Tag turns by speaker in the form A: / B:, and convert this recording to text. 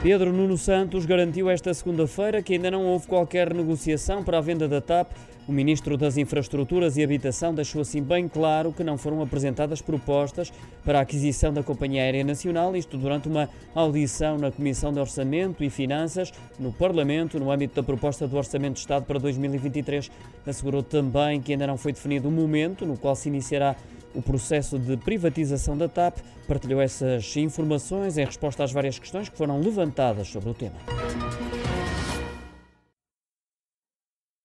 A: Pedro Nuno Santos garantiu esta segunda-feira que ainda não houve qualquer negociação para a venda da TAP. O ministro das Infraestruturas e Habitação deixou assim bem claro que não foram apresentadas propostas para a aquisição da Companhia Aérea Nacional, isto durante uma audição na Comissão de Orçamento e Finanças no Parlamento, no âmbito da proposta do Orçamento de Estado para 2023. Assegurou também que ainda não foi definido o momento no qual se iniciará o processo de privatização da TAP. Partilhou essas informações em resposta às várias questões que foram levantadas sobre o tema.